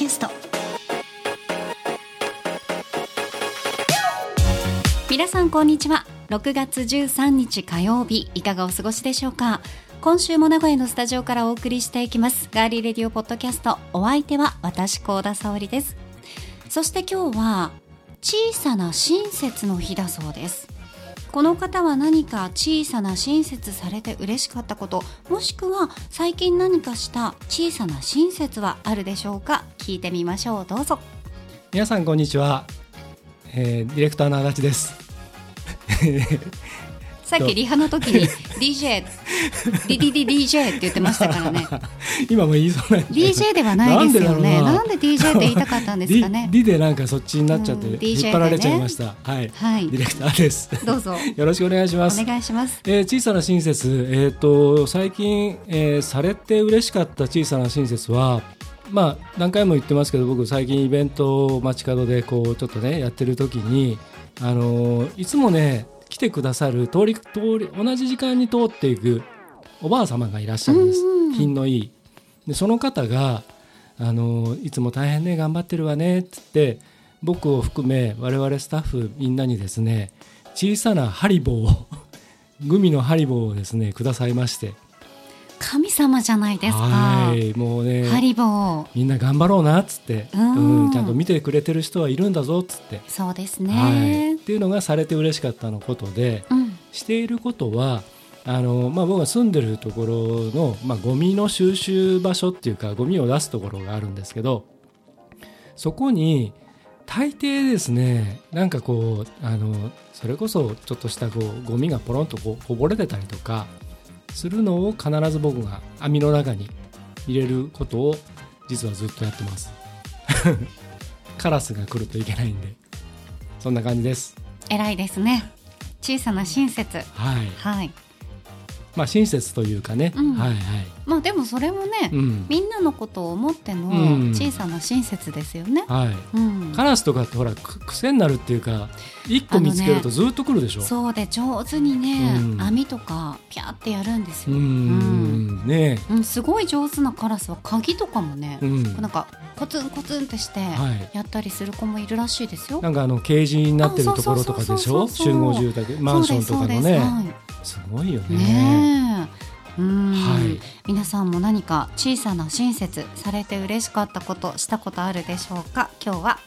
キャスト。皆さんこんにちは。6月13日火曜日いかがお過ごしでしょうか？今週も名古屋のスタジオからお送りしていきます。ガーリーレディオポッドキャスト。お相手は私高田沙織です。そして今日は小さな親切の日だそうです。この方は何か小さな親切されて嬉しかったこともしくは最近何かした小さな親切はあるでしょうか？聞いてみましょう。どうぞ。皆さんこんにちは、えー、ディレクターの足立です。さっきリハの時に DJ リリリ DJ って言ってましたからね。今も言いそうなん DJ ではないですよね。なんで DJ って言いたかったんですかね。リでなんかそっちになっちゃって、うん、引っ張られちゃいました、ね、はい、はい、ディレクターです。どうぞ。よろしくお願いします。お願いします、えー、小さな親切。えっ、ー、と最近、えー、されて嬉しかった小さな親切はまあ何回も言ってますけど僕最近イベントを街角でこうちょっとねやってる時にあのいつもね来てくださる通り通り同じ時間に通っていくおばあ様がいらっしゃるんです、品のいい。でその方があのいつも大変ね頑張ってるわねっつって僕を含め我々スタッフみんなにですね小さなハリボーを グミのハリボーをですねくださいまして神様じゃないですか。はい、もうね、ハリボー。みんな頑張ろうなっつって、うん、うん、ちゃんと見てくれてる人はいるんだぞっつって。そうですね、はい。っていうのがされて嬉しかったのことで、うん、していることは。あのまあ、僕が住んでるところの、まあ、ゴミの収集場所っていうかゴミを出すところがあるんですけどそこに大抵ですねなんかこうあのそれこそちょっとしたこうゴミがポロンとこうこぼれてたりとかするのを必ず僕が網の中に入れることを実はずっとやってます。カラスが来るといけないんで。そんな感じです。偉いですね。小さな親切。はい、はいまあ、親切というかね、うん、はいはい。まあでもそれもね、うん、みんなのことを思っての小さな親切ですよね、はい、うん、カラスとかってほら癖になるっていうか一個見つけるとずっと来るでしょ、ね、そうで上手にね、網とかピャーってやるんですよ、うん。ねうん、すごい上手なカラスは鍵とかもね、うん、なんかコツンコツンってしてやったりする子もいるらしいですよ、なんかあのケージになってるところとかでしょ？集合住宅マンションとかのね、はい。すごいよね。ねうん、はい、皆さんも何か小さな親切されて嬉しかったことしたことあるでしょうか？今日は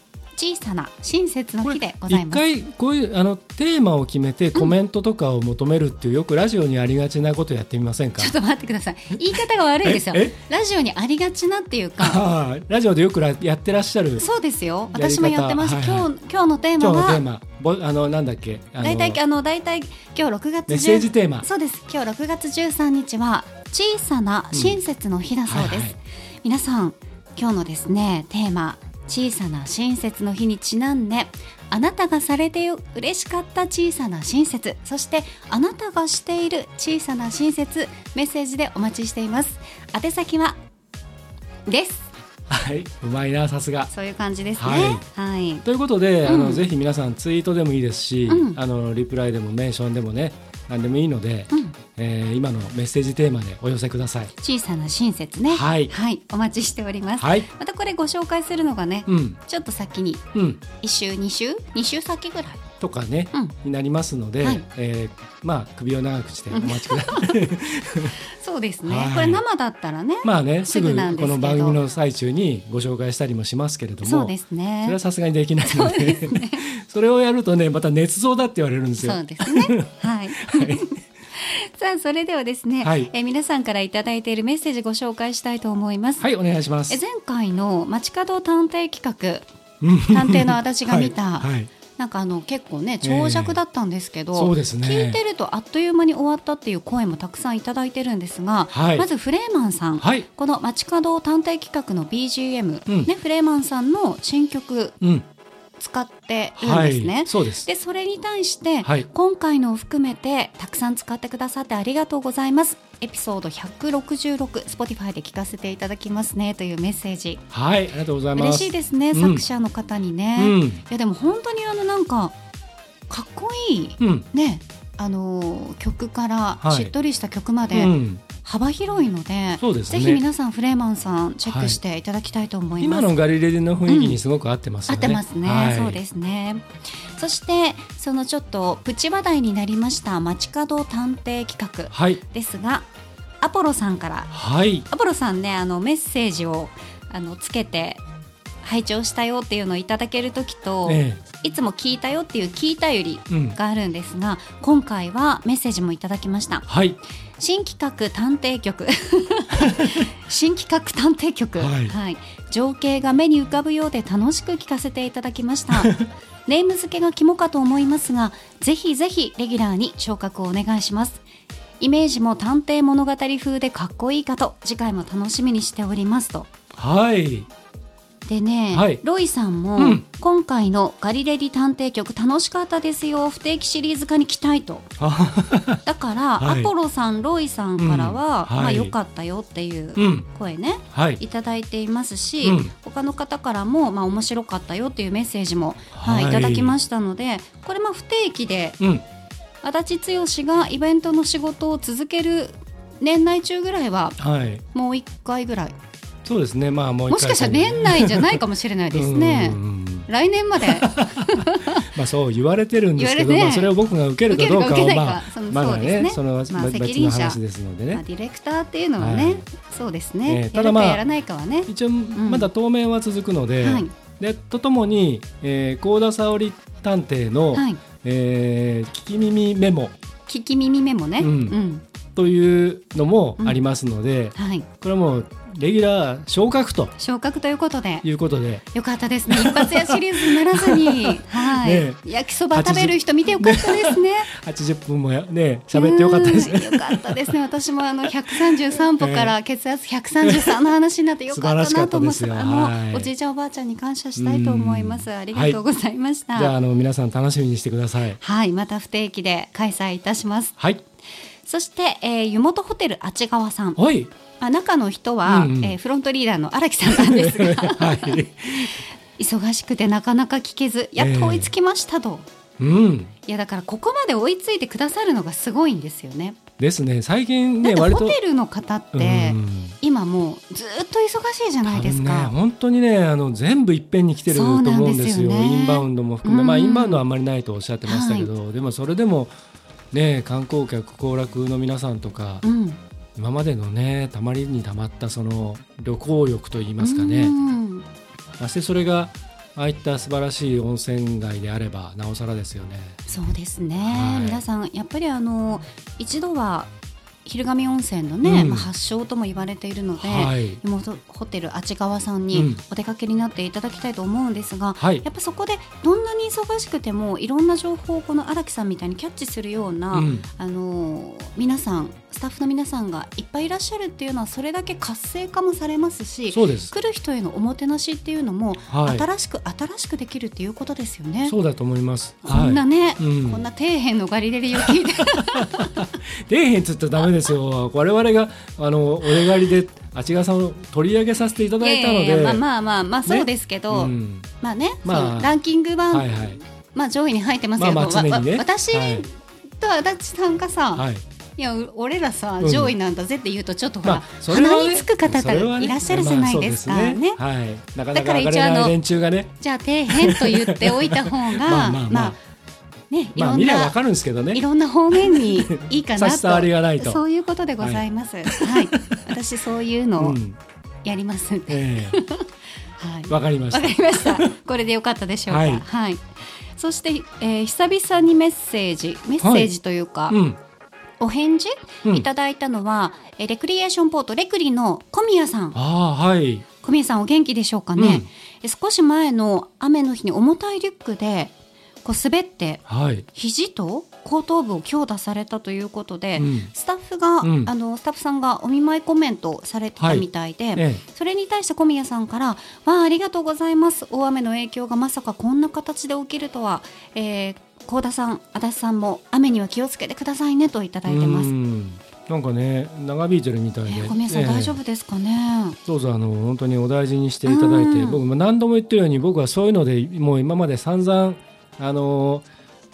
小さな親切の日でございます。一回こういうあのテーマを決めてコメントとかを求めるっていう、よくラジオにありがちなことやってみませんか？ちょっと待ってください。言い方が悪いですよ。ラジオにありがちなっていうか。ラジオでよくやってらっしゃるそうですよ。私もやってます、はいはい、今日今日のテーマは今日のテーマ。ぼあのなんだっけ？大体あの大体今日6月メッセージテーマ。そうです。今日6月13日は小さな親切の日だそうです、うんはいはい、皆さん今日のですねテーマ小さな親切の日にちなんであなたがされて嬉しかった小さな親切そしてあなたがしている小さな親切メッセージでお待ちしています。宛先はです。はい、うまいなさすが。そういう感じですね。はい、はい、ということで、うん、あのぜひ皆さんツイートでもいいですし、うん、あのリプライでもメンションでもね何でもいいので、うん、えー、今のメッセージテーマでお寄せください。小さな親切ね。はい、はい、お待ちしております、はい、またこれご紹介するのがね、うん、ちょっと先に、うん、1週2週？2週先ぐらいとかね、うん、になりますので、はい、えー、まあ首を長くしてお待ちください。そうですね、はい、これ生だったらねまあねすぐこの番組の最中にご紹介したりもしますけれどもそうですね。それはさすがにできないので それをやるとねまた捏造だって言われるんですよ。そうですね。はい、はい。さあそれではですね、はい、え皆さんから頂いているメッセージご紹介したいと思います。はいお願いします。え前回の街角探偵企画探偵の私が見た、はい、はいなんかあの結構ね長尺だったんですけど、えー、そうですね、聞いてるとあっという間に終わったっていう声もたくさんいただいてるんですが、はい、まずフレーマンさん、はい、この街角探偵企画の BGM、うん、ね、フレーマンさんの新曲、うん。使っているんですね。はい、そうです。でそれに対して、はい、今回のを含めてたくさん使ってくださってありがとうございます。エピソード166 Spotify で聞かせていただきますねというメッセージ。はいありがとうございます。嬉しいですね、うん、作者の方にね。うん、いやでも本当にあのなんかかっこいい、うん、ねあの曲からしっとりした曲まで、幅広いのでそうです、ね、ぜひ皆さんフレーマンさんチェックしていただきたいと思います、はい、今のガリレディの雰囲気にすごく合ってます、ね。うん、合ってますね、はい、そうですね。そしてそのちょっとプチ話題になりました街角探偵企画ですが、はい、アポロさんから、はい、アポロさんねあのメッセージをあのつけて拝聴したよっていうのをいただける時と、ええ、いつも聞いたよっていう聞いたよりがあるんですが、うん、今回はメッセージもいただきました。はい新企画探偵局。新企画探偵局、はい、はい、情景が目に浮かぶようで楽しく聞かせていただきました。ネーム付けが肝かと思いますがぜひぜひレギュラーに昇格をお願いします。イメージも探偵物語風でかっこいいかと次回も楽しみにしておりますと。はいでね、はい、ロイさんも、うん、今回のガリレディ探偵局楽しかったですよ不定期シリーズ化に期待と。だから、はい、アポロさんロイさんからは、うん、まあ良かったよっていう声ね、はい、いただいていますし、うん、他の方からもまあ面白かったよっていうメッセージも、はい、い。ただきましたのでこれまあ不定期で、足立剛がイベントの仕事を続ける年内中ぐらいは、もう1回ぐらいそうですね、まあ、ももしかしたら年内じゃないかもしれないですね。来年まで。まあそう言われてるんですけど、ね、まあそれを僕が受けるかどうかはまあまだねその別の話ですのでね、まあ、ディレクターっていうのはね、はい、そうですね、えー、ただまあやらないかはね。一応まだ当面は続くので、うん、でとともに、えー、高田沙織探偵の、はい、えー、聞き耳メモ。聞き耳メモね、うん、うん、というのもありますので、うん。はい、これはもうレギュラー昇格と。昇格ということで。いうことで。よかったですね。一発屋シリーズにならずに。はい、ね、焼きそば食べる人見てよかったですね。80分もやね喋ってよかったです。ねよかったですね。私もあの133歩から血圧133の話になってよかったなと思って、あのおじいちゃんおばあちゃんに感謝したいと思います。ありがとうございました、はい、じゃああの皆さん楽しみにしてください。はい。また不定期で開催いたします。はい。そして、えー、湯本ホテルあち川さん。はいあ中の人は、うんうん、えー、フロントリーダーの荒木さんなんですが、はい、忙しくてなかなか聞けずやっと追いつきましたと、えー、うん、いやだからここまで追いついてくださるのがすごいんですよね。ですね。最近ねホテルの方って、今もうずっと忙しいじゃないですか、ね、本当にねあの全部いっぺんに来てると思うんですよ、ね、インバウンドも含め、うん、まあインバウンドはあんまりないとおっしゃってましたけど、はい、でもそれでもね観光客行楽の皆さんとか、うん、今までのねたまりにたまったその旅行欲といいますかね。ましてそれがああいった素晴らしい温泉街であればなおさらですよね。そうですね、はい、皆さんやっぱりあの一度は昼神温泉のね、うん、まあ、発祥とも言われているので、はい、ホテルあち川さんにお出かけになっていただきたいと思うんですが、うん、やっぱそこでどんなに忙しくてもいろんな情報をこの荒木さんみたいにキャッチするような、うん、あの皆さんスタッフの皆さんがいっぱいいらっしゃるっていうのはそれだけ活性化もされますし来る人へのおもてなしっていうのも、はい、新しく新しくできるっていうことですよね。そうだと思います。こんなね、はい、こんな底辺のガリレリを聞いて。底辺つったらダメですよ。我々があのお願いであちがさんを取り上げさせていただいたので。まあまあまあまあそうですけど、ね。うん、まあね、まあ、ランキング版、はいはい、まあ上位に入ってますけど、まあまあね、私と足立さんがさ、はいいや俺らさ、上位なんだぜって言うとちょっとほら、まあね、鼻につく方がいらっしゃるじゃないですか、まあ、ね、はい、なかなか上がれない連中がねじゃあ底辺と言っておいた方が まあまあ、まあ、まあね、いろんな、わかるんですけどね。いろんな方面にいいかなと。とそういうことでございます。はい、はい、私そういうのをやりますんで。えー、はい。わかりました。わかりました。これでよかったでしょうか。はい。はい、そして、えー、久々にメッセージ、メッセージというか。はいうんお返事、いただいたのは、えレクリエーションポートレクリの小宮さん。あはい。小宮さんお元気でしょうかね？うん、少し前の雨の日に重たいリュックでこう滑って、はい、肘と後頭部を強打されたということで、うん、スタッフが、うん、あのスタッフさんがお見舞いコメントされてたみたいで、はい。ええ、それに対して小宮さんから「わあありがとうございます。大雨の影響がまさかこんな形で起きるとは、えー、高田さん足立さんも雨には気をつけてくださいね」といただいてます。なんかね長引いてるみたいで、えー、小宮さん、えー、大丈夫ですかね？どうぞあの本当にお大事にしていただいて、僕も何度も言ってるように僕はそういうのでもう今まで散々あの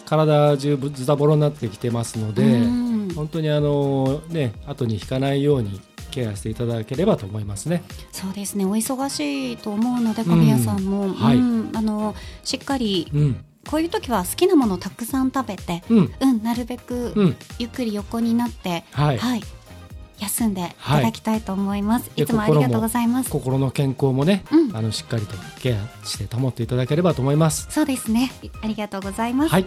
体中ズタボロになってきてますので、本本当にあのね後に引かないようにケアしていただければと思いますね。そうですね。お忙しいと思うので、小宮さんも、うん、はい、あのしっかり、うん、こういう時は好きなものをたくさん食べて、うん、うん、なるべくゆっくり横になって、はい、はい、休んでい。ただきたいと思います、はい、いつもありがとうございます。心の健康もね、うん、あのしっかりとケアして保っていただければと思います。そうですね。ありがとうございます、はい。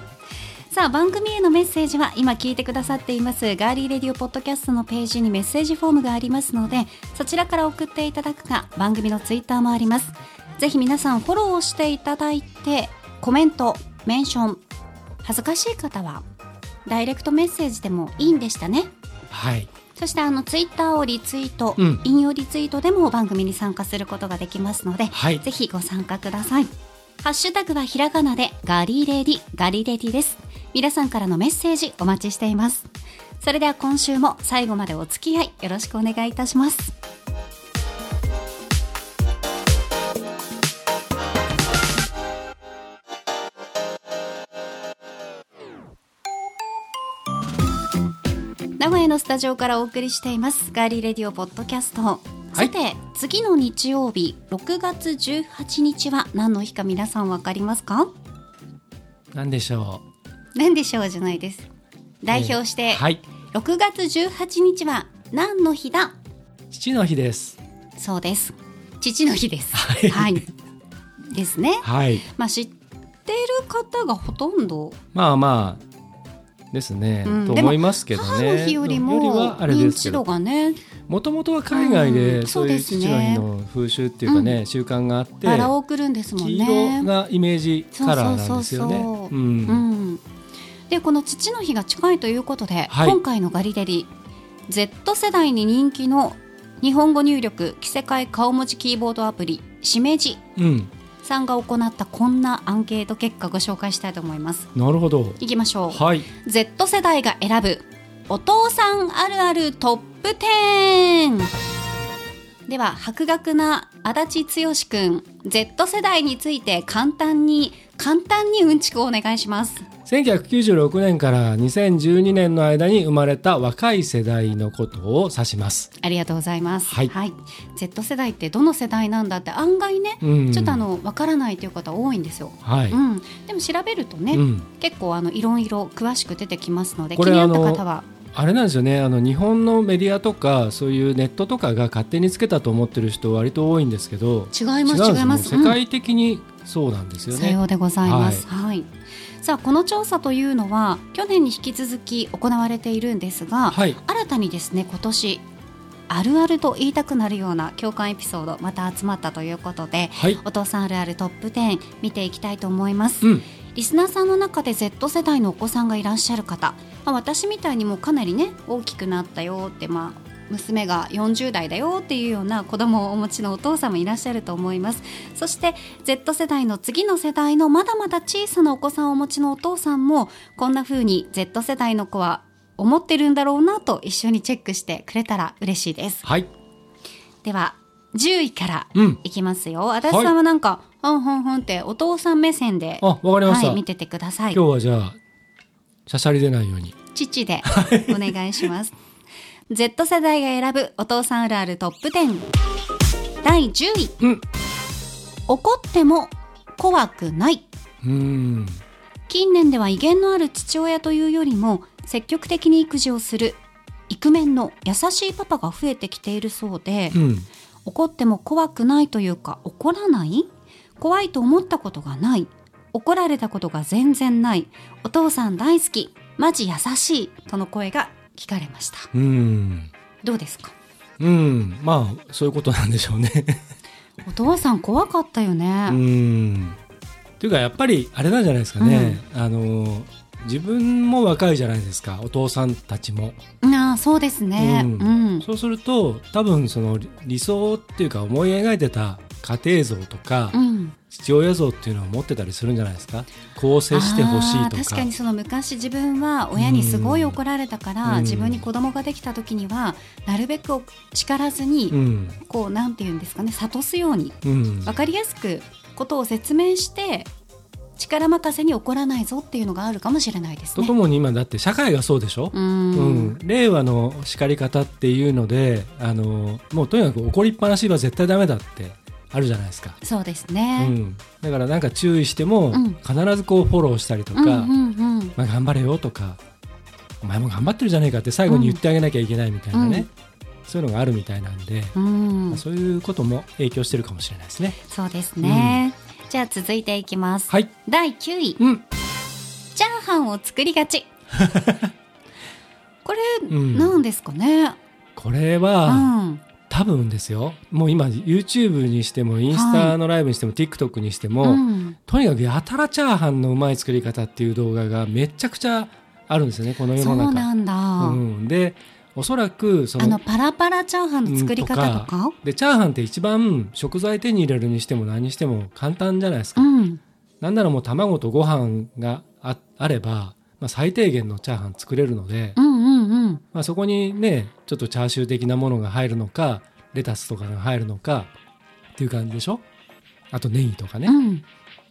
さあ番組へのメッセージは今聞いてくださっていますガーリーレディオポッドキャストのページにメッセージフォームがありますのでそちらから送っていただくか番組のツイッターもあります。ぜひ皆さんフォローをしていただいてコメントメンション恥ずかしい方はダイレクトメッセージでもいいんでしたね。はいそしてあのツイッターをリツイート、うん、引用リツイートでも番組に参加することができますので、はい、ぜひご参加ください。ハッシュタグはひらがなでガリレディガリレディです。皆さんからのメッセージお待ちしています。それでは今週も最後までお付き合いよろしくお願いいたしますのスタジオからお送りしていますガーリーレディオポッドキャストさて、はい、次の日曜日6月18日は何の日か皆さんわかりますか？何でしょう？何でしょうじゃないです。代表して、えー、はい、6月18日は何の日だ？父の日です。そうです。父の日です。はい。はい、ですね。はい。まあ知ってる方がほとんど？まあまあ。ですね、うん、と思いますけどね。母の日よりも認知度がね。もともとは海外でそういう父の日の風習っていうかね、習慣があって、バラを送るんですもんね。黄色がイメージカラーなんですよね。うん。でこの父の日が近いということで、はい、今回のガリデリ Z 世代に人気の日本語入力着せ替え顔文字キーボードアプリしめじさんが行ったこんなアンケート結果ご紹介したいと思います。なるほど。いきましょう、はい、Z 世代が選ぶお父さんあるあるトップ10では博学な足立剛君 Z 世代について簡単に簡単にうんちくをお願いします1996年から2012年の間に生まれた若い世代のことを指します。ありがとうございます、はい、はい、Z 世代ってどの世代なんだって案外ね、うん、ちょっとあのわからないという方多いんですよ、はい。うん、でも調べるとね、うん、結構あのいろいろ詳しく出てきますので気になった方は。あれなんですよね。あの日本のメディアとかそういうネットとかが勝手につけたと思ってる人割と多いんですけど。違います違います。世界的にそうなんですよね、さようでございます、はい、はいさあこの調査というのは去年に引き続き行われているんですが、はい、新たにですね今年あるあると言いたくなるような共感エピソードまた集まったということで、はい、お父さんあるあるトップ10見ていきたいと思います、うん、リスナーさんの中で Z 世代のお子さんがいらっしゃる方、まあ、私みたいにもかなりね大きくなったよってまあ娘が40代だよっていうような子供をお持ちのお父さんもいらっしゃると思いますそして Z 世代の次の世代のまだまだ小さなお子さんをお持ちのお父さんもこんな風に Z 世代の子は思ってるんだろうなと一緒にチェックしてくれたら嬉しいです。はい。では10位からいきますよ。うん、足立さんはなんか、はい、んほんほんってお父さん目線で、あ、わかりました、はい、見ててください。今日はじゃあ、しゃしゃり出ないように。父でお願いします。Z 世代が選ぶお父さんあるあるトップ10第10位、うん、怒っても怖くない。うん。近年では威厳のある父親というよりも積極的に育児をする。イクメンの優しいパパが増えてきているそうで、うん、怒っても怖くないというか怒らない？怖いと思ったことがない。怒られたことが全然ない。お父さん大好き。マジ優しい。との声が聞かれました。うん。どうですか？うん。まあ、そういうことなんでしょうねお父さん怖かったよね。うん。っていうか、やっぱり、あれなんじゃないですかね。うん、あの、自分も若いじゃないですかお父さんたちも。あそうですね、うん、うん、そうすると多分その理想っていうか思い描いてた家庭像とか、うん、父親像っていうのを持ってたりするんじゃないですか？こう接してほしいとか。確かにその昔自分は親にすごい怒られたから、うん、自分に子供ができた時にはなるべく叱らずに、うん、こうなんていうんですかね諭すように、うん、分かりやすくことを説明して力任せに起こらないぞっていうのがあるかもしれないですね。とともに今だって社会がそうでしょ、うん、うん、令和の叱り方っていうのであのもうとにかく怒りっぱなしは絶対ダメだってあるじゃないですか。そうですね、うん、だからなんか注意しても、必ずこうフォローしたりとか、まあ、頑張れよとかお前も頑張ってるじゃないかって最後に言ってあげなきゃいけないみたいなね、そういうのがあるみたいなんで、まあ、そういうことも影響してるかもしれないですね。そうですね、じゃあ続いていきます。はい。第9位。うん。チャーハンを作りがち。これ、うん、なんですかね。これは、うん、多分ですよ。もう今 YouTube にしてもインスタのライブにしても、はい、TikTok にしても、うん、とにかくやたらチャーハンのうまい作り方っていう動画がめちゃくちゃあるんですよね。この世の中。そうなんだ。うん、で。おそらくそのあのパラパラチャーハンの作り方とかでチャーハンって一番食材手に入れるにしても何にしても簡単じゃないですか、うん、なんならもう卵とご飯がああれば、まあ、最低限のチャーハン作れるので、うんうんうん。まあ、そこにねちょっとチャーシュー的なものが入るのかレタスとかが入るのかっていう感じでしょ？あとネギとかね、うん、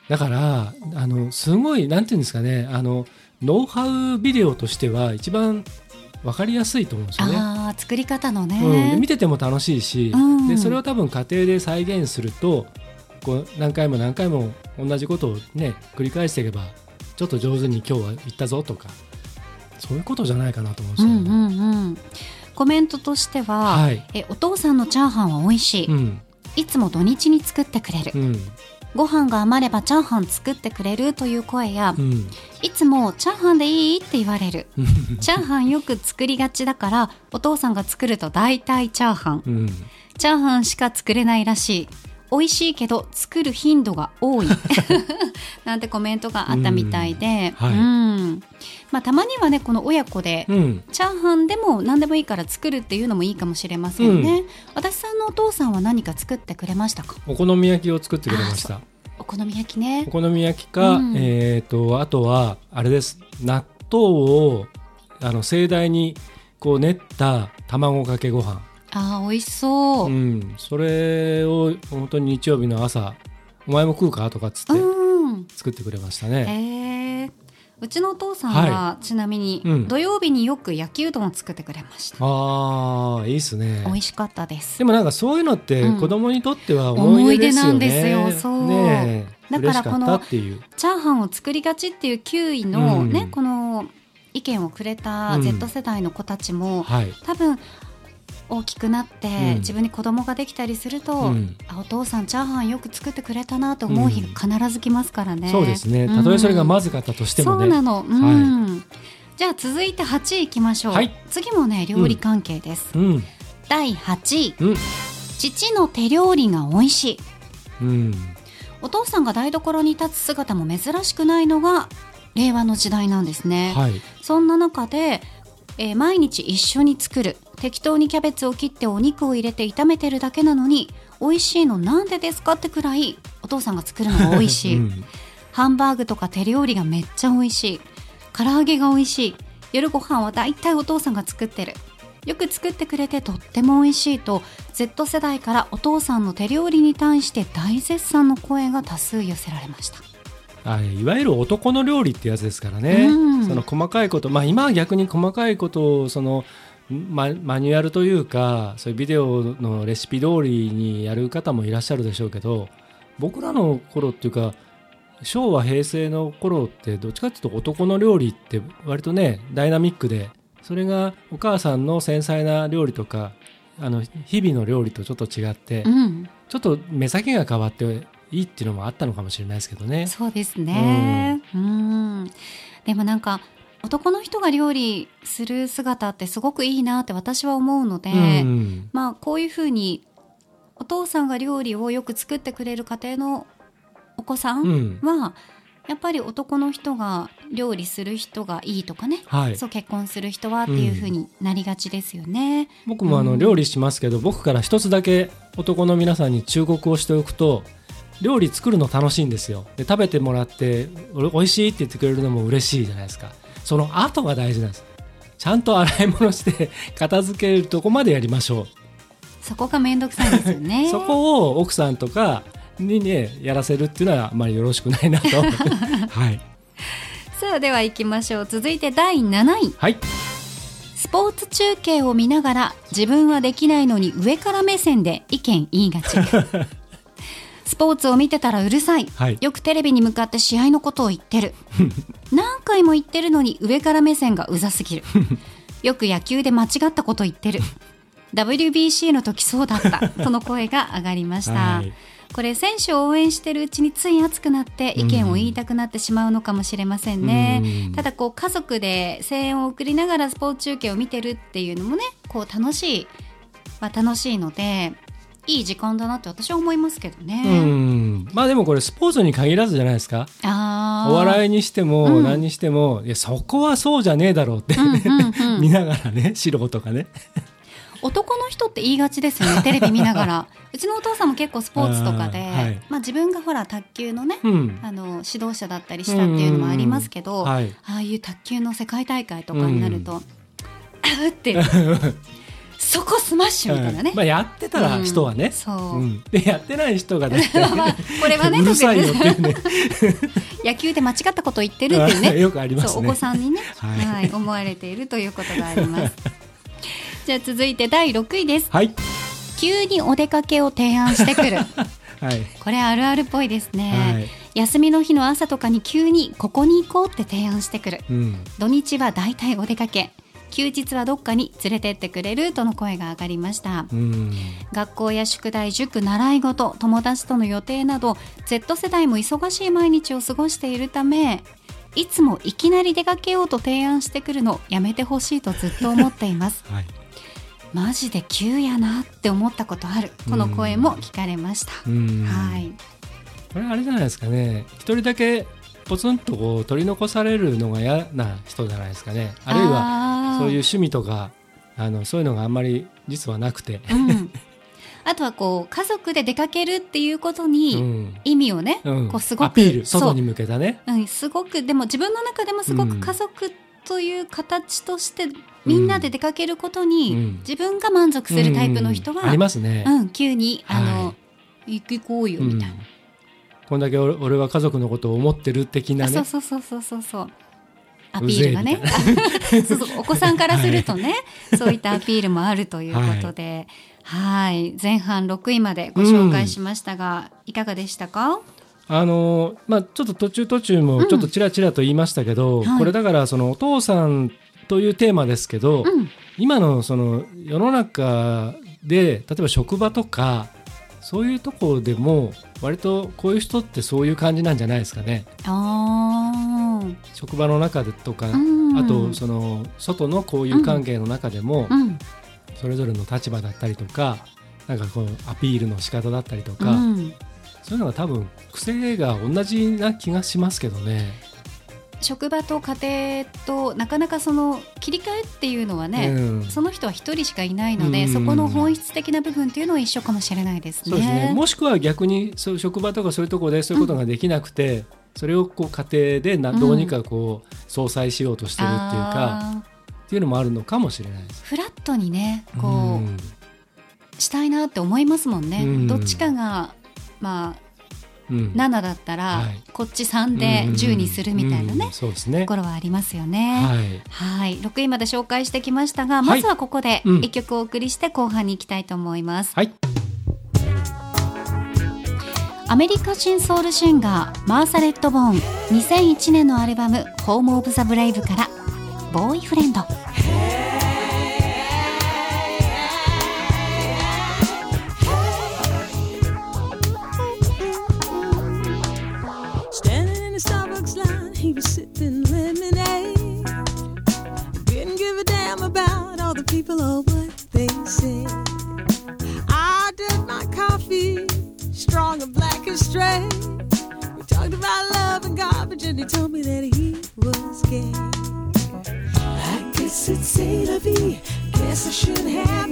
だからあのすごいなんていうんですかねあのノウハウビデオとしては一番分かりやすいと思うんですよね。あ作り方のね、うん、見てても楽しいし、うん、でそれを多分家庭で再現するとこう何回も何回も同じことをね繰り返していけばちょっと上手に今日は言ったぞとかそういうことじゃないかなと思うんですよね。うんうんうん、コメントとしては、はい、えお父さんのチャーハンは美味しい、うん、いつも土日に作ってくれる、ご飯が余ればチャーハン作ってくれるという声や、うん、いつもチャーハンでいいって言われる。チャーハンよく作りがちだからお父さんが作ると大体チャーハン、うん、チャーハンしか作れないらしい美味しいけど作る頻度が多い。なんてコメントがあったみたいで、うん、はい。うん。まあ、たまにはねこの親子で、うん、チャーハンでも何でもいいから作るっていうのもいいかもしれませんね、うん、私さんのお父さんは何か作ってくれましたか？お好み焼きを作ってくれました。お好み焼きねお好み焼きか、うん、えっ、ー、とあとはあれです。納豆をあの盛大にこう練った卵かけご飯あー美味しそう、うん、それを本当に日曜日の朝お前も食うかとかっつって作ってくれましたね、へえうちのお父さんは、はい、ちなみに、うん、土曜日によく焼きうどんを作ってくれました。ああいいっすね。美味しかったです。でもなんかそういうのって子供にとっては思い出、ね。うん、なんですよそう、ね、だからこのチャーハンを作りがちっていう9位のね、うん、この意見をくれた Z 世代の子たちも、はい、多分大きくなって、うん、自分に子供ができたりすると、うん、あお父さんチャーハンよく作ってくれたなと思う日が必ず来ますからね、そうですね。たとえそれがまずかったとしてもね、そうなの、はい、じゃあ続いて8位いきましょう、はい、次もね料理関係です、第8位、父の手料理が美味しい、お父さんが台所に立つ姿も珍しくないのが令和の時代なんですね、はい、そんな中で、えー、毎日一緒に作る。適当にキャベツを切ってお肉を入れて炒めてるだけなのに美味しいのなんでですかってくらいお父さんが作るのが美味しい、うん、ハンバーグとか手料理がめっちゃ美味しい。唐揚げが美味しい。夜ご飯はだいたいお父さんが作ってる。よく作ってくれてとっても美味しいと Z 世代からお父さんの手料理に対して大絶賛の声が多数寄せられました。あいわゆる男の料理ってやつですからね、うん、その細かいこと、まあ、今は逆に細かいことをそのママニュアルというかそういうビデオのレシピ通りにやる方もいらっしゃるでしょうけど僕らの頃っていうか昭和平成の頃ってどっちかっていうと男の料理って割とねダイナミックでそれがお母さんの繊細な料理とかあの日々の料理とちょっと違って、うん、ちょっと目先が変わっていいっていうのもあったのかもしれないですけどね。そうですね、うん、うん。でもなんか男の人が料理する姿ってすごくいいなって私は思うので、うん、まあこういうふうにお父さんが料理をよく作ってくれる家庭のお子さんは、やっぱり男の人が料理する人がいいとかね、はい、そう結婚する人はっていうふうになりがちですよね、うん、僕もあの料理しますけど、僕から一つだけ男の皆さんに忠告をしておくと料理作るの楽しいんですよ。で食べてもらって美味しいって言ってくれるのも嬉しいじゃないですか。その後が大事なんです。ちゃんと洗い物して片付けるとこまでやりましょう。そこが面倒くさいですよね。そこを奥さんとかにねやらせるっていうのはあまりよろしくないなと。はい。さあでは行きましょう。続いて第7位。はい。スポーツ中継を見ながら自分はできないのに上から目線で意見言いがち スポーツを見てたらうるさい、はい、よくテレビに向かって試合のことを言ってる。何回も言ってるのに上から目線がうざすぎる。よく野球で間違ったこと言ってる。WBC の時そうだった。との声が上がりました、はい、これ選手を応援してるうちについ熱くなって意見を言いたくなってしまうのかもしれませんね、うん、ただこう家族で声援を送りながらスポーツ中継を見てるっていうのもねこう楽しいまあ、楽しいのでいい時間だなって私は思いますけどね。うん。まあでもこれスポーツに限らずじゃないですか。あお笑いにしても何にしても、うん、いやそこはそうじゃねえだろうって、うんうんうん、見ながらね素人がね。男の人って言いがちですよね テレビ見ながら。うちのお父さんも結構スポーツとかで、はい、まあ、自分がほら卓球のね、うん、あの指導者だったりしたっていうのもありますけど、はい、ああいう卓球の世界大会とかになると、うん、あ うってそこスマッシュみたいなね、うん、まあ、やってたら人はね、う。ん、でやってない人がね。これはね うるさいよってね。野球で間違ったこと言ってるっていうね。よくあります、ね、お子さんにね、はい、はい、思われているということがあります。じゃあ続いて第6位です。はい。急にお出かけを提案してくる。はい、これあるあるっぽいですね、はい、休みの日の朝とかに急にここに行こうって提案してくる、うん、土日はだいたいお出かけ休日はどっかに連れてってくれるとの声が上がりました、うん、学校や宿題塾習い事友達との予定など Z 世代も忙しい毎日を過ごしているためいつもいきなり出かけようと提案してくるのやめてほしいとずっと思っています、はい。マジで急やなって思ったことあるこの声も聞かれました、はい、これあれじゃないですかね。一人だけポツンとこう取り残されるのが嫌な人じゃないですかね。あるいはそういう趣味とかあのそういうのがあんまり実はなくて、うん、あとはこう家族で出かけるっていうことに意味をね、うん、こうすごくアピール外に向けたね。う、うん、すごくでも自分の中でもすごく家族という形としてみんなで出かけることに、自分が満足するタイプの人は、ありますね、うん、急にあの、はい、行こうよみたいな、こんだけ俺は家族のことを思ってる的なね。そうそうそうそうそうそう。アピールがね。そうそうお子さんからするとね、はい、そういったアピールもあるということで、はい、前半6位までご紹介しましたが、うん、いかがでしたか？あのまあ、ちょっと途中途中もちょっとちらちらと言いましたけど、うんはい、これだからそのお父さんというテーマですけど、うん、今のその世の中で例えば職場とかそういうところでも割とこういう人ってそういう感じなんじゃないですかね。職場の中でとか、うん、あとその外の交友関係の中でも、うん、それぞれの立場だったりとかなんかこうアピールの仕方だったりとか、うん、そういうのが多分癖が同じな気がしますけどね。職場と家庭となかなかその切り替えっていうのはね、うん、その人は一人しかいないので、うん、そこの本質的な部分っていうのは一緒かもしれないですね。すね。もしくは逆にそう職場とかそういうところでそういうことができなくて、うん、それをこう家庭でなどうにかこう相殺しようとしてるっていうか、っていうのもあるのかもしれないです。フラットにねこう、したいなって思いますもんね。どっちかがまあ7だったら、こっち3で10にするみたいなね,、そうですね。ところはありますよね。はい、6位まで紹介してきましたがまずはここで1曲お送りして後半に行きたいと思います。はい。アメリカ人ソウルシンガーマーサレット・ボーン。2001年のアルバム「ホーム・オブ・ザ・ブレイブ」から「ボーイフレンド」。People or what they say. I did my coffee, strong and black and straight. We talked about love and garbage, and he told me that he was gay. I guess it's say la vie. Guess I should have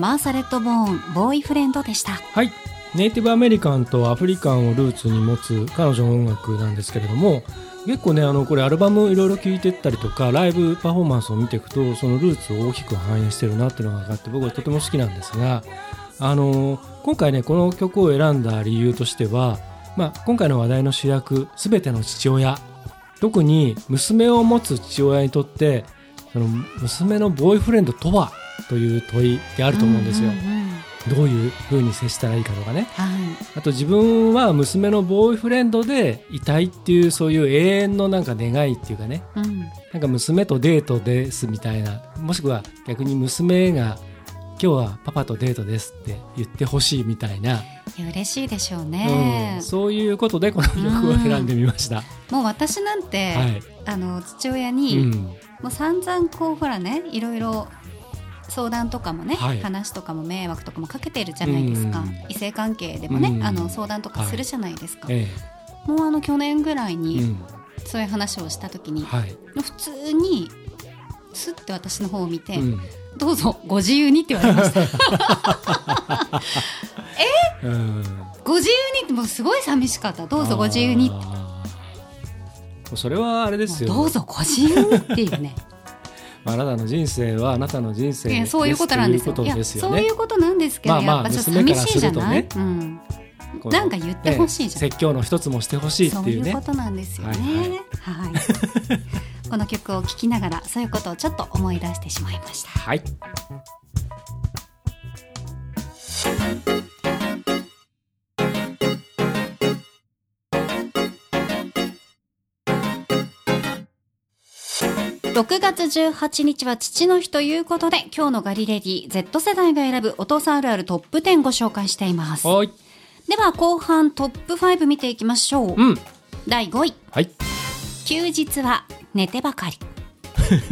マーサレット・ボーンボーイフレンドでした。はい。ネイティブアメリカンとアフリカンをルーツに持つ彼女の音楽なんですけれども結構ねあのこれアルバムいろいろ聴いてったりとかライブパフォーマンスを見ていくとそのルーツを大きく反映してるなっていうのが分かって僕はとても好きなんですがあの今回ねこの曲を選んだ理由としては、まあ、今回の話題の主役全ての父親特に娘を持つ父親にとってその娘のボーイフレンドとはという問いであると思うんですよ。どういうふうに接したらいいかとかね、はい、あと自分は娘のボーイフレンドでいたいっていうそういう永遠のなんか願いっていうかね、うん、なんか娘とデートですみたいな。もしくは逆に娘が今日はパパとデートですって言ってほしいみたいな。嬉しいでしょうね、うん、そういうことでこの曲を選んでみました、うん、もう私なんて、はい、あの父親に、もう散々こうほらねいろいろ相談とかもね、はい、話とかも迷惑とかもかけてるじゃないですか、異性関係でもね、あの相談とかするじゃないですか、はい、もうあの去年ぐらいにそういう話をした時に、はい、普通にすって私の方を見て、うん、どうぞご自由にって言われました。え、うん、ご自由にってもうすごい寂しかった。どうぞご自由にそれはあれですよ。どうぞご自由にっていうねあなたの人生はあなたの人生ですそういうことなんですよ。そういうことなんですけど、やっぱちょっと寂しいじゃない？ね、うん、なんか言ってほしいじゃん、説教の一つもしてほしいっていうね。そういうことなんですよね。はい、はい、この曲を聴きながらそういうことをちょっと思い出してしまいました。はい。6月18日は父の日ということで、今日のガリレディ Z 世代が選ぶお父さんあるあるトップ10ご紹介しています。はい。では後半トップ5見ていきましょう。うん。第5位。はい。休日は寝てばかり。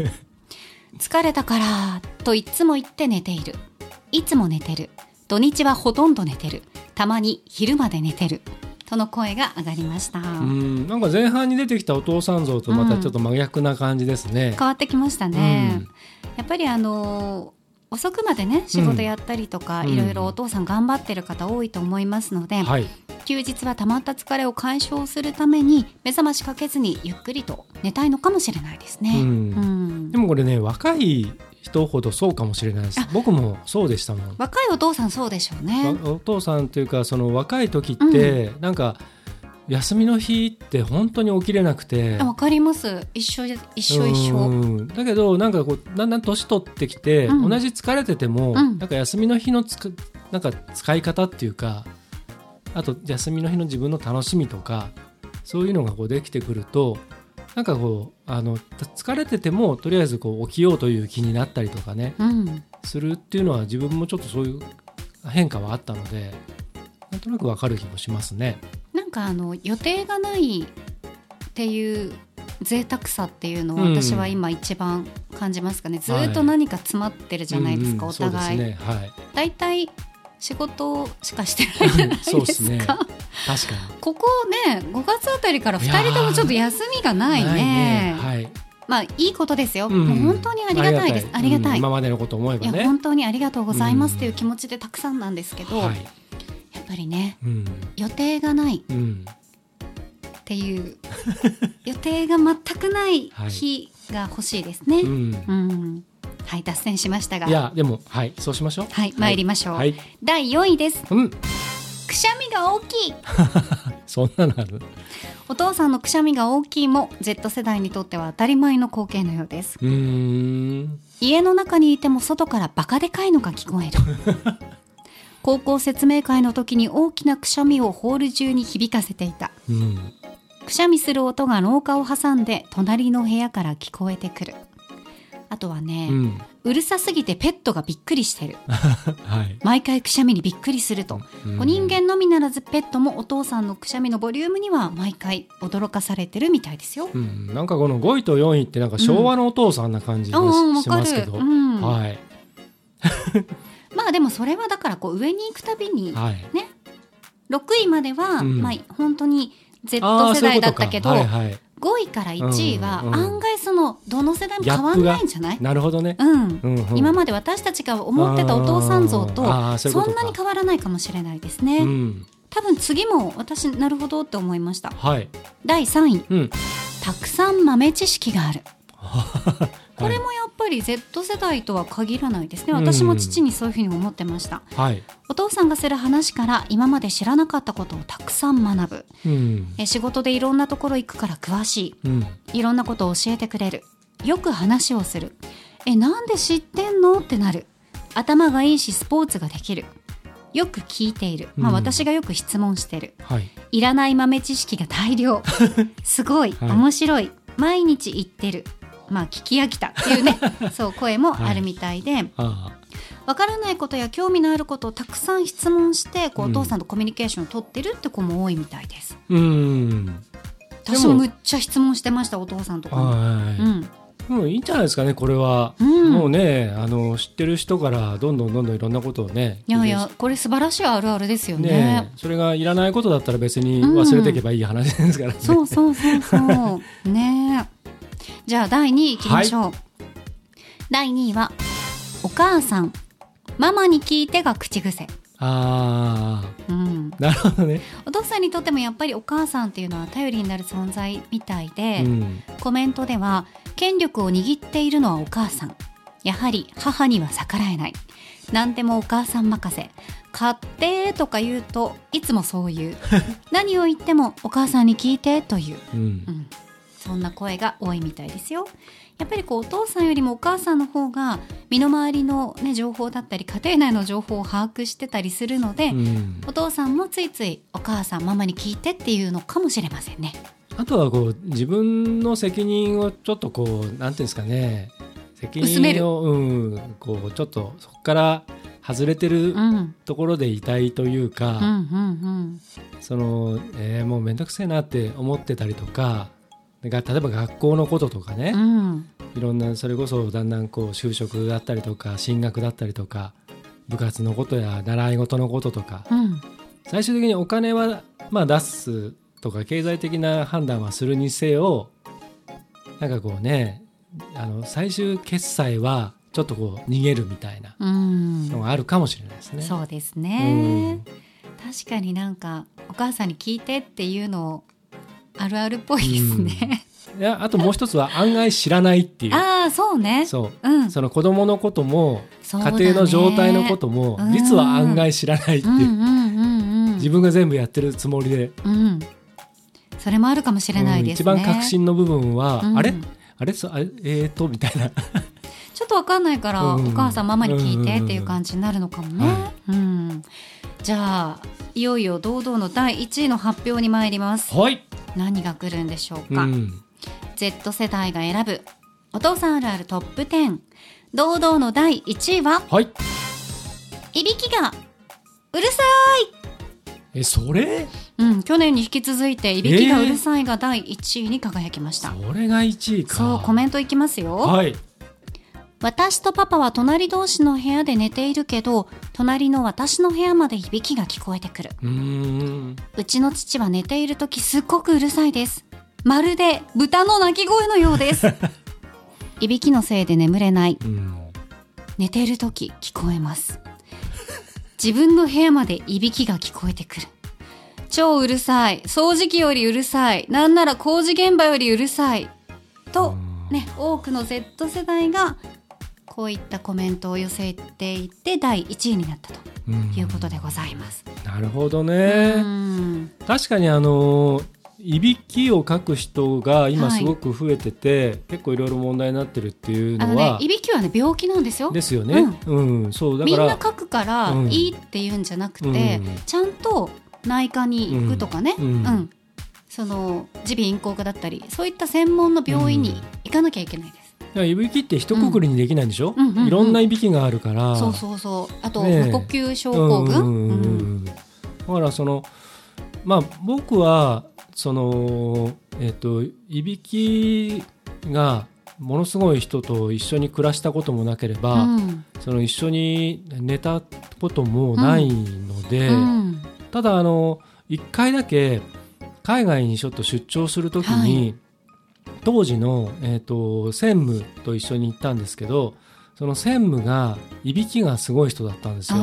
疲れたからといつも言って寝ている。いつも寝てる。土日はほとんど寝てる。たまに昼まで寝てる。との声が上がりました。うんなんか前半に出てきたお父さん像とまたちょっと真逆な感じですね、うん、変わってきましたね、うん、やっぱりあの遅くまでね仕事やったりとか、いろいろお父さん頑張ってる方多いと思いますので、はい、休日はたまった疲れを解消するために目覚ましかけずにゆっくりと寝たいのかもしれないですね、うん、うん、でもこれね若い人ほどそうかもしれないです。僕もそうでしたもん。若いお父さんそうでしょうね。お父さんというかその若い時って、うん、なんか休みの日って本当に起きれなくて。わかります。一緒一緒一緒。だけどなんかこうだんだん年取ってきて、うん、同じ疲れてても、うん、なんか休みの日のつくなんか使い方っていうかあと休みの日の自分の楽しみとかそういうのがこうできてくるとなんかこうあの疲れててもとりあえずこう起きようという気になったりとかね、うん、するっていうのは自分もちょっとそういう変化はあったのでなんとなくわかる気もしますね。なんかあの予定がないっていう贅沢さっていうのを私は今一番感じますかね、うん、ずっと何か詰まってるじゃないですか、はい、お互い。ね。はい、だいたい仕事しかしてないじゃないですか。すね、確かに。ここね5月あたりから2人ともちょっと休みがないね。ね。はい、まあいいことですよ、うん、もう本当にありがたい。です。ありがたい。今までのこと思えばね。いや本当にありがとうございますという気持ちでたくさんなんですけど、はい、ぱりね、うん、予定がないっていう、予定が全くない日が欲しいですね。はい、うん、はい、脱線しましたが。いや、でも、はい、そうしましょう。はい、参りましょう。はい、第4位です。うん。くしゃみが大きい。そんなのある？お父さんのくしゃみが大きいも Z 世代にとっては当たり前の光景のようです。家の中にいても外からバカでかいのが聞こえる。高校説明会の時に大きなくしゃみをホール中に響かせていた、うん、くしゃみする音が廊下を挟んで隣の部屋から聞こえてくるあとはね、うん、うるさすぎてペットがびっくりしてる、はい、毎回くしゃみにびっくりすると、うん、人間のみならずペットもお父さんのくしゃみのボリュームには毎回驚かされてるみたいですよ、うん、なんかこの5位と4位ってなんか昭和のお父さんな感じがしますけど、はい。まあでもそれはだからこう上に行くたびにね、はい、6位までは、まあ本当に Z 世代だったけど、はいはい、5位から1位は案外そのどの世代も変わんないんじゃない？なるほどね、うん。うんうん、今まで私たちが思ってたお父さん像とそんなに変わらないかもしれないですね、うん、多分次も私なるほどって思いました、はい、第3位、うん、たくさん豆知識がある。これもやっぱり Z 世代とは限らないですね。私も父にそういうふうに思ってました、はい、お父さんがする話から今まで知らなかったことをたくさん学ぶ、うん、え仕事でいろんなところ行くから詳しい、うん、いろんなことを教えてくれる。よく話をする。えなんで知ってんの？ってなる。頭がいいしスポーツができる。よく聞いている、まあ、私がよく質問してる、はい、いらない豆知識が大量。すごい、はい、面白い。毎日言ってるまあ、聞き飽きたっていうね そう声もあるみたいで。はい。わからないことや興味のあることをたくさん質問してこう、お父さんとコミュニケーションを取ってるって子も多いみたいです。うん。私もむっちゃ質問してましたお父さんとかも。うん。もういいんじゃないですかねこれは、うん、もうねあの知ってる人からどんどんどんどんいろんなことをねいやいやこれ。素晴らしいあるあるですよね、ね、それがいらないことだったら別に忘れていけばいい話ですからね、うん、そうそうそうそう。ねじゃあ第2位いきましょう、はい、第2位はお母さんママに聞いてが口癖。ああ、うん、なるほどね。お父さんにとってもやっぱりお母さんっていうのは頼りになる存在みたいで、うん、コメントでは権力を握っているのはお母さん。やはり母には逆らえない。何でもお母さん任せ。買ってとか言うといつもそう言う。何を言ってもお母さんに聞いてという、うん、うんそんな声が多いみたいですよ。やっぱりこうお父さんよりもお母さんの方が身の回りの、ね、情報だったり家庭内の情報を把握してたりするので、うん、お父さんもついついお母さんママに聞いてっていうのかもしれませんね。あとはこう自分の責任をちょっとこうなんていうんですかね。責任を、うん、こうちょっとそこから外れてるところでいたいというか、その、えー、もう面倒くせえなって思ってたりとか例えば学校のこととかね、うん、いろんなそれこそだんだんこう就職だったりとか進学だったりとか部活のことや習い事のこととか、うん、最終的にお金はまあ出すとか経済的な判断はするにせよなんかこうねあの最終決済はちょっとこう逃げるみたいなのがあるかもしれないですね。そうですね、確かになんかお母さんに聞いてっていうのあるあるっぽいですね、いやあともう一つは案外知らないっていう。ああそうね。そう、うん、その子供のことも、家庭の状態のことも、実は案外知らないっていう,、自分が全部やってるつもりで、うん、それもあるかもしれないですね、うん、一番確信の部分は、あれ？あれ？そあれ？えーとみたいな。ちょっとわかんないから、お母さんママに聞いてっていう感じになるのかもね、はい、うんじゃあいよいよ堂々の第1位の発表に参ります。はい。何が来るんでしょうか、うん、Z 世代が選ぶお父さんあるあるトップ10堂々の第1位は？はい。いびきがうるさい。えそれ？うん去年に引き続いていびきがうるさいが第1位に輝きました、それが1位か。そうコメントいきますよ。はい私とパパは隣同士の部屋で寝ているけど、隣の私の部屋までいびきが聞こえてくる。うちの父は寝ている時すっごくうるさいです。まるで豚の鳴き声のようです。いびきのせいで眠れない。寝ている時聞こえます。自分の部屋までいびきが聞こえてくる。超うるさい。掃除機よりうるさい。なんなら工事現場よりうるさい。と、ね、多くの Z 世代がこういったコメントを寄せていて第1位になったということでございます。なるほどね。確かにあのいびきをかく人が今すごく増えてて、はい、結構いろいろ問題になってるっていうのは、ね、いびきはね病気なんですよ。ですよね。うん、うん、そうだからみんなかくからいいっていうんじゃなくて、うん、ちゃんと内科に行くとかね、うん、うん、その耳鼻咽喉科だったりそういった専門の病院に行かなきゃいけない。いびきって一括りにできないんでしょ、うん。いろんないびきがあるから。そうそうそう。あと、無呼吸症候群、だからそのまあ僕はそのえっ、ー、といびきがものすごい人と一緒に暮らしたこともなければ、うん、その一緒に寝たこともないので、うん、ただあの一回だけ海外にちょっと出張するときに、はい当時の、えーと、専務と一緒に行ったんですけどその専務がいびきがすごい人だったんですよ。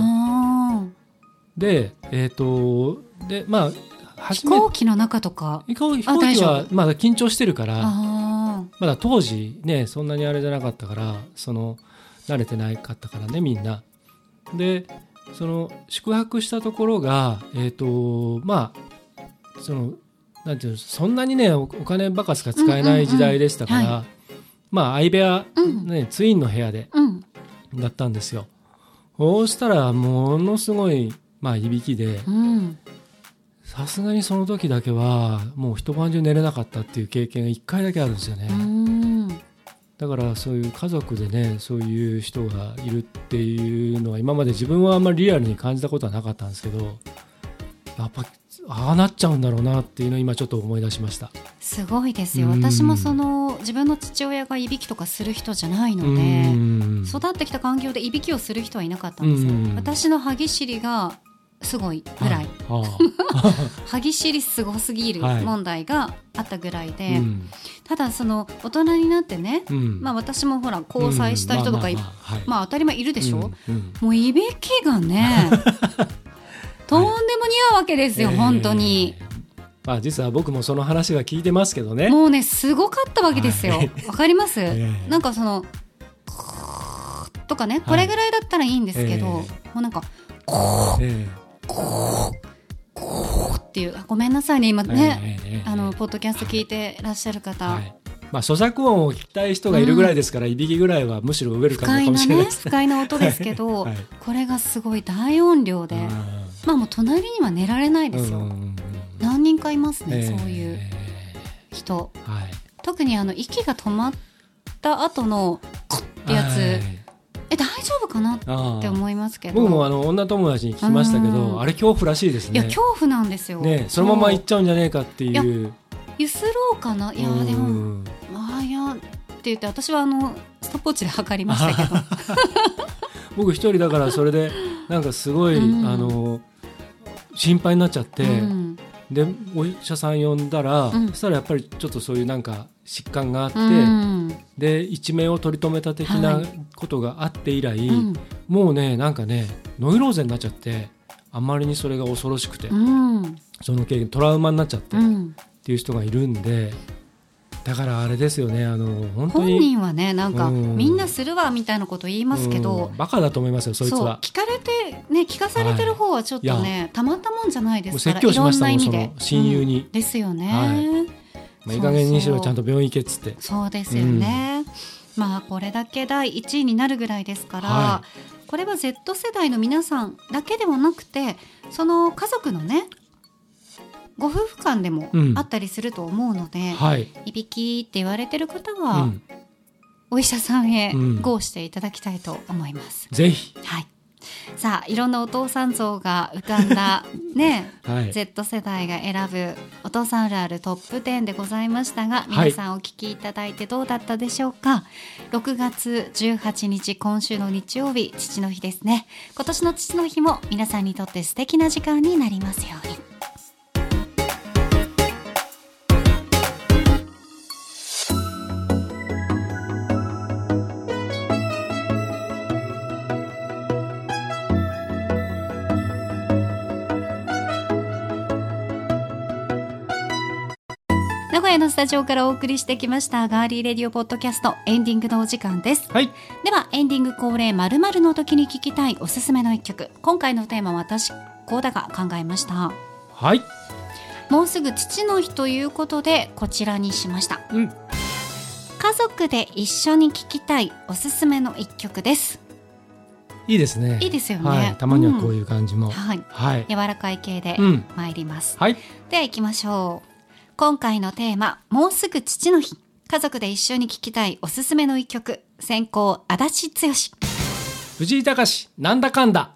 でえっ、ー、とでまあ飛行機の中とか飛行機はまだ緊張してるからまだ当時ねそんなにあれじゃなかったからその慣れてないかったからねみんな。でその宿泊したところがえっ、ー、とまあそのなんていうそんなにねお金ばかしか使えない時代でしたから、まあ相部屋、ね、ツインの部屋で、だったんですよ。そうしたらものすごい、まあ、いびきで、さすがにその時だけはもう一晩中寝れなかったっていう経験が1回だけあるんですよね。だからそういう家族でねそういう人がいるっていうのは今まで自分はあんまりリアルに感じたことはなかったんですけどやっぱああなっちゃうんだろうなっていうのを今ちょっと思い出しました。すごいですよ。私もその自分の父親がいびきとかする人じゃないので育ってきた環境でいびきをする人はいなかったんですよ。私の歯ぎしりがすごいぐらい、歯ぎしりすごすぎる問題があったぐらいで、はいうん、ただその大人になってね、うん、まあ私もほら交際した人とかまあ当たり前いるでしょ、うん、もういびきがね とんでも似合うわけですよ、はい、本当に。まあ、実は僕もその話は聞いてますけどね。もうね、すごかったわけですよ。わ、はい、かります、えー、なんかその、とかね、これぐらいだったらいいんですけど、はい、もうなんか、こう、えー、こう、こうっていう、ごめんなさいね、今ね、えー、あの、ポッドキャスト聞いてらっしゃる方。はいまあ、咀嚼音を聞きたい人がいるぐらいですから、うん、いびきぐらいはむしろウェルカムかもしれない。です、ね、不快な音ですけど、はい、これがすごい大音量で、まあもう隣には寝られないですよ、何人かいますね、えー、そういう人、はい、特にあの息が止まった後のコッってやつ、え大丈夫かなって思いますけど。僕もあの女友達に聞きましたけど、あれ恐怖らしいですね。いや恐怖なんですよ、ね、そのまま行っちゃうんじゃねえかっていう。ゆすろうかな。いやでもまあいやって言って私はあのストップウォッチで測りましたけど。僕一人だからそれでなんかすごい、うん、あの心配になっちゃって、うん、でお医者さん呼んだら、うん、そしたらやっぱりちょっとそういうなんか疾患があって、うん、で一命を取り留めた的なことがあって以来、はい、もうねなんかねノイローゼになっちゃってあまりにそれが恐ろしくて、うん、その経験トラウマになっちゃって、っていう人がいるんでだからあれですよねあの本人はねなんか、うん、みんなするわみたいなこと言いますけど、うん、バカだと思いますよそいつは。聞かれてね聞かされてる方はちょっとね、はい、たまったもんじゃないですから説教しましたもんその親友に、うん、ですよね、はい。まあ、いい加減にしろちゃんと病院行けっつって。そうですよね、まあこれだけ第1位になるぐらいですから、はい、これは Z 世代の皆さんだけでもなくてその家族のねご夫婦間でもあったりすると思うので、うんはい、いびきって言われてる方は、うん、お医者さんへごしていただきたいと思います。ぜひ、はい。さあいろんなお父さん像が浮かんだ ね、はい、Z 世代が選ぶお父さんあるあるトップ10でございましたが皆さんお聞きいただいてどうだったでしょうか、はい、6月18日今週の日曜日父の日ですね。今年の父の日も皆さんにとって素敵な時間になりますように。名古屋のスタジオからお送りしてきましたガーリーレディオポッドキャストエンディングのお時間です、はい、ではエンディング恒例まるの時に聞きたいおすすめの一曲。今回のテーマは私高田が考えました。はい。もうすぐ父の日ということでこちらにしました、うん、家族で一緒に聴きたいおすすめの一曲です。いいですね。いいですよね。はい、たまにはこういう感じも、うん、はい、はい、柔らかい系で参ります。うん、はい。では行きましょう。今回のテーマ、もうすぐ父の日。家族で一緒に聴きたいおすすめの一曲。先行、足立剛。藤井隆、なんだかんだ。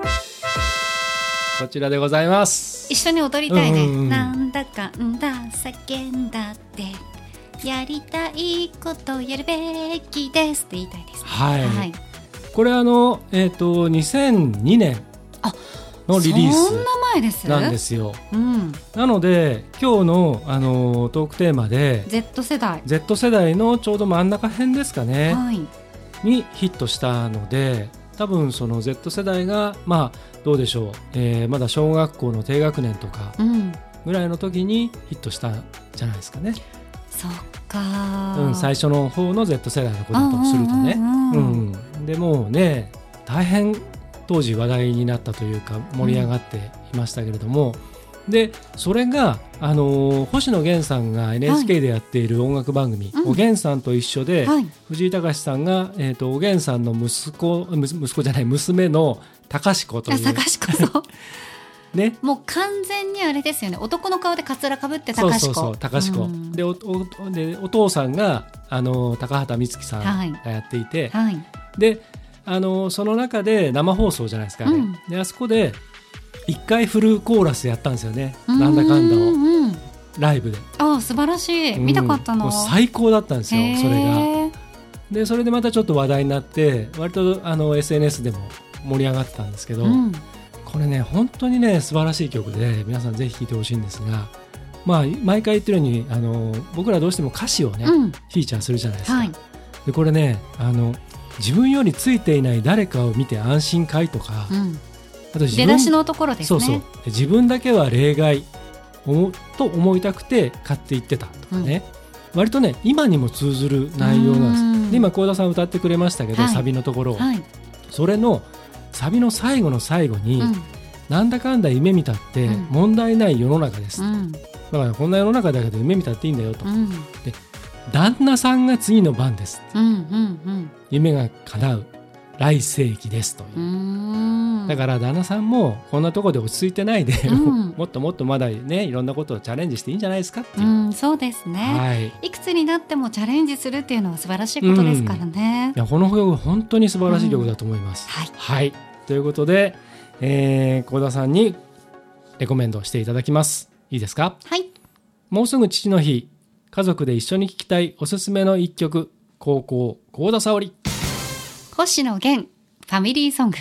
こちらでございます。一緒に踊りたいね。うんうんうん、なんだかんだ、叫んだって。やりたいことやるべきですって言いたいです、はい。はい。これあの、えっ、ー、と、2002年。あのリリース。なんですよ。うん、なので今日のあのトークテーマで Z 世代。Z 世代のちょうど真ん中辺ですかね、はい、にヒットしたので多分その Z 世代がまあどうでしょう、えー、まだ小学校の低学年とかぐらいの時にヒットしたんじゃないですかね。そっか、うん、最初の方の Z 世代の子だとするとね。うん、うん、でもね大変当時話題になったというか盛り上がっていましたけれども、うん、でそれが、あの星野源さんが NHK でやっている音楽番組「はい、おげんさんと一緒で」はい、藤井隆さんが、えーと、おげんさんの息子息子じゃない娘の高志子という。高志子そう。ね、もう完全にあれですよね。男の顔でかつらかぶって高志子。そうそうそう高志子、うん、でおおでお父さんがあの高畑充希さんがやっていて、はい、であのその中で生放送じゃないですか、ね、うん、であそこで一回フルコーラスやったんですよね。なんだかんだを、ライブで。ああ素晴らしい、見たかったの。最高だったんですよそれが。でそれでまたちょっと話題になって割とあの SNS でも盛り上がってたんですけど、うん、これね本当にね素晴らしい曲で皆さんぜひ聴いてほしいんですがまあ毎回言ってるようにあの僕らどうしても歌詞をね、うん、フィーチャーするじゃないですか、はい、でこれねあの自分よりついていない誰かを見て安心かいとか、うん、あと出だしのところですね。そうそう。自分だけは例外と思いたくて買っていってたとかね、うん、割とね今にも通ずる内容なんです。で今幸田さん歌ってくれましたけど、はい、サビのところを、はい、それのサビの最後の最後に、うん、なんだかんだ夢見たって問題ない世の中です、うん、だからこんな世の中だけど夢見たっていいんだよと、で旦那さんが次の番です、うんうんうん、夢が叶う。来世紀ですという。だから旦那さんもこんなところで落ち着いてないで、うん、もっともっとまだねいろんなことをチャレンジしていいんじゃないですかっていう、うん、そうですね、はい、いくつになってもチャレンジするっていうのは素晴らしいことですからね、いやこの曲本当に素晴らしい曲だと思います、はい、はい、ということで幸、えー、田さんにレコメンドしていただきます。いいですか？はい。もうすぐ父の日家族で一緒に聴きたいおすすめの一曲高校幸田沙織。星野源ファミリーソング。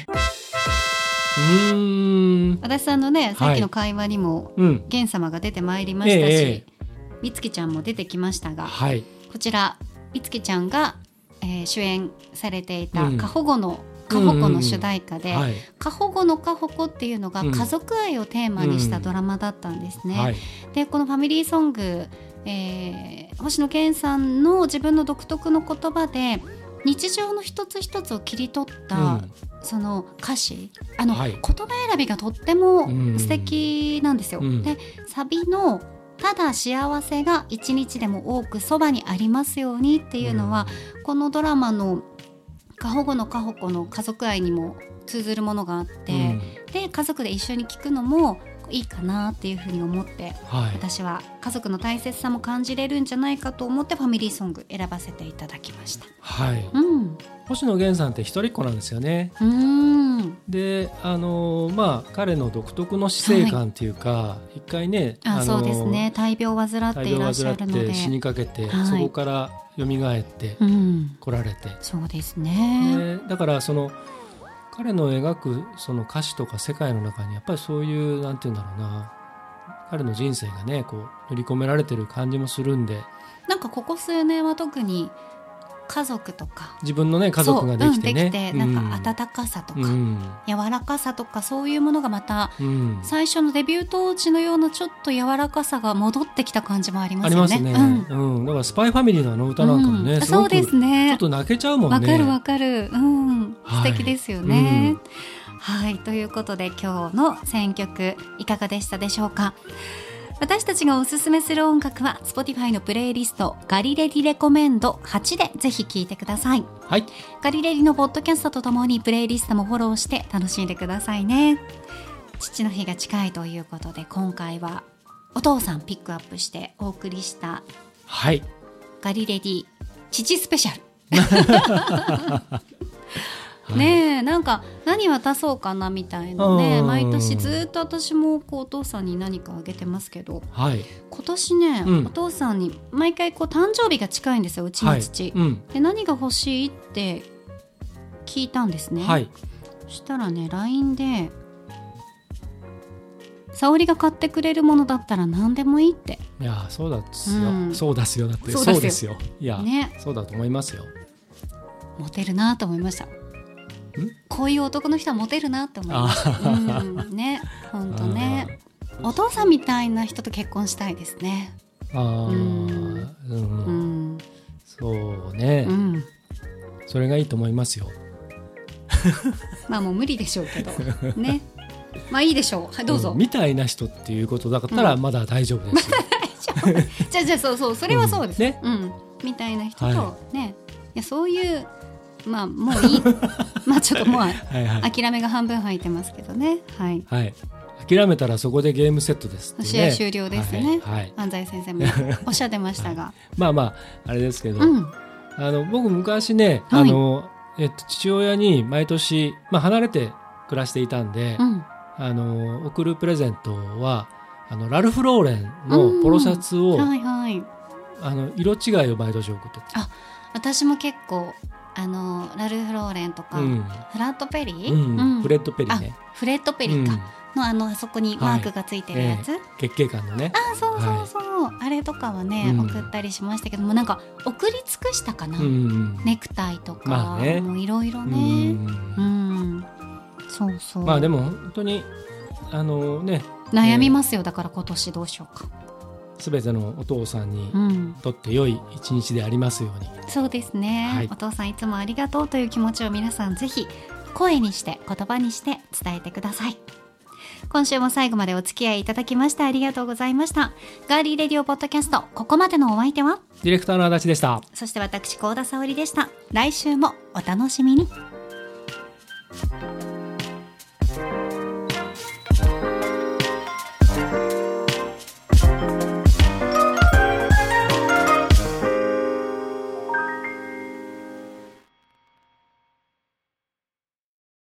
うん。足立さんのねさっきの会話にも、はい、源様が出てまいりましたし、えー、美月ちゃんも出てきましたが、はい、こちら美月ちゃんが、えー、主演されていた過保護の過保護の主題歌で、はい、過保護の過保護っていうのが家族愛をテーマにしたドラマだったんですね。うん。はい、でこのファミリーソング、えー、星野源さんの自分の独特の言葉で日常の一つ一つを切り取った、うん、その歌詞あの、はい、言葉選びがとっても素敵なんですよ。うん、でサビのただ幸せが一日でも多くそばにありますようにっていうのは、うん、このドラマの過保護の過保護の家族愛にも通ずるものがあって、うん、で家族で一緒に聞くのもいいかなっていうふうに思って、はい、私は家族の大切さも感じれるんじゃないかと思ってファミリーソング選ばせていただきました。はい、うん、星野源さんって一人っ子なんですよね。であのまあ彼の独特の死生観っていうか、はい、一回ねあそうですね。大病を患っていらっしゃるので。死にかけて、はい、そこから蘇って来られて、うん、そうですね。だからその彼の描くその歌詞とか世界の中にやっぱりそういう何て言うんだろうな。彼の人生がねこう塗り込められてる感じもするんで。なんかここ数年は特に家族とか自分のね家族ができてね、うん、できてなんか温かさとか、うん、柔らかさとかそういうものがまた、うん、最初のデビュー当時のようなちょっと柔らかさが戻ってきた感じもありますよね。ね。うんだからスパイファミリーのあの歌なんかもね、そうですね。ちょっと泣けちゃうもんね。わかるわかる。うん、素敵ですよね。はい、はい、ということで今日の選曲いかがでしたでしょうか？私たちがおすすめする音楽は Spotify のプレイリストガリレディレコメンド8でぜひ聴いてください。はい。ガリレディのポッドキャストとともにプレイリストもフォローして楽しんでくださいね。父の日が近いということで今回はお父さんピックアップしてお送りしたはいガリレディ父スペシャル ねえなんか何渡そうかなみたいなね毎年ずっと私もこうお父さんに何かあげてますけど、はい、今年ね、うん、お父さんに毎回こう誕生日が近いんですようちの父、はい。うん、で何が欲しいって聞いたんですね、はい、そしたらね LINE で沙織が買ってくれるものだったら何でもいいって。いやそうだっすよ、うん、そうですよ。だってそうですよ。いや、ね、そうだと思いますよ。モテるなと思いましたこういう男の人はモテるなって思います。うんね、本当ね。お父さんみたいな人と結婚したいですね。ああ、うん、うん、そうね、うん、それがいいと思いますよ。まあもう無理でしょうけど ね。まあいいでしょう。はいどうぞ、うん、みたいな人っていうことだったらまだ大丈夫です。じゃあじゃあそうそうそれはそうです。ね。うん。みたいな人と、はい、ね。いやそういうまあもういい。まあちょっともうはい、諦めが半分入ってますけどね。はい、はい、諦めたらそこでゲームセットです、ね、試合終了ですね、はい、安西先生も おっしゃってましたが、まあまああれですけど、うん、あの僕昔ね、あのえっと、父親に毎年、まあ、離れて暮らしていたんで、うん、あの送るプレゼントはあのラルフ・ローレンのポロシャツを、はいはい、あの色違いを毎年送ってあ私も結構あのラルフ・ローレンとか、うん、フラットペリー、うん。うん、フレッドペリーね。フレッドペリーか、のあのあそこにマークがついてるやつ、はいえ。ー、月経感のね。あそうそうそう、はい、あれとかはね、送ったりしましたけどもなんか送り尽くしたかな、ネクタイとか、まあね、もういろいろね。うん。そうそう。まあでも本当にあのね。悩みますよ、だから今年どうしようかすべてのお父さんにとって良い一日でありますように、うん、そうですね、はい、お父さんいつもありがとうという気持ちを皆さんぜひ声にして言葉にして伝えてください。今週も最後までお付き合いいただきましてありがとうございました。ガーリーレディオポッドキャストここまでのお相手は？ディレクターの足立でした。そして私高田沙織でした。来週もお楽しみに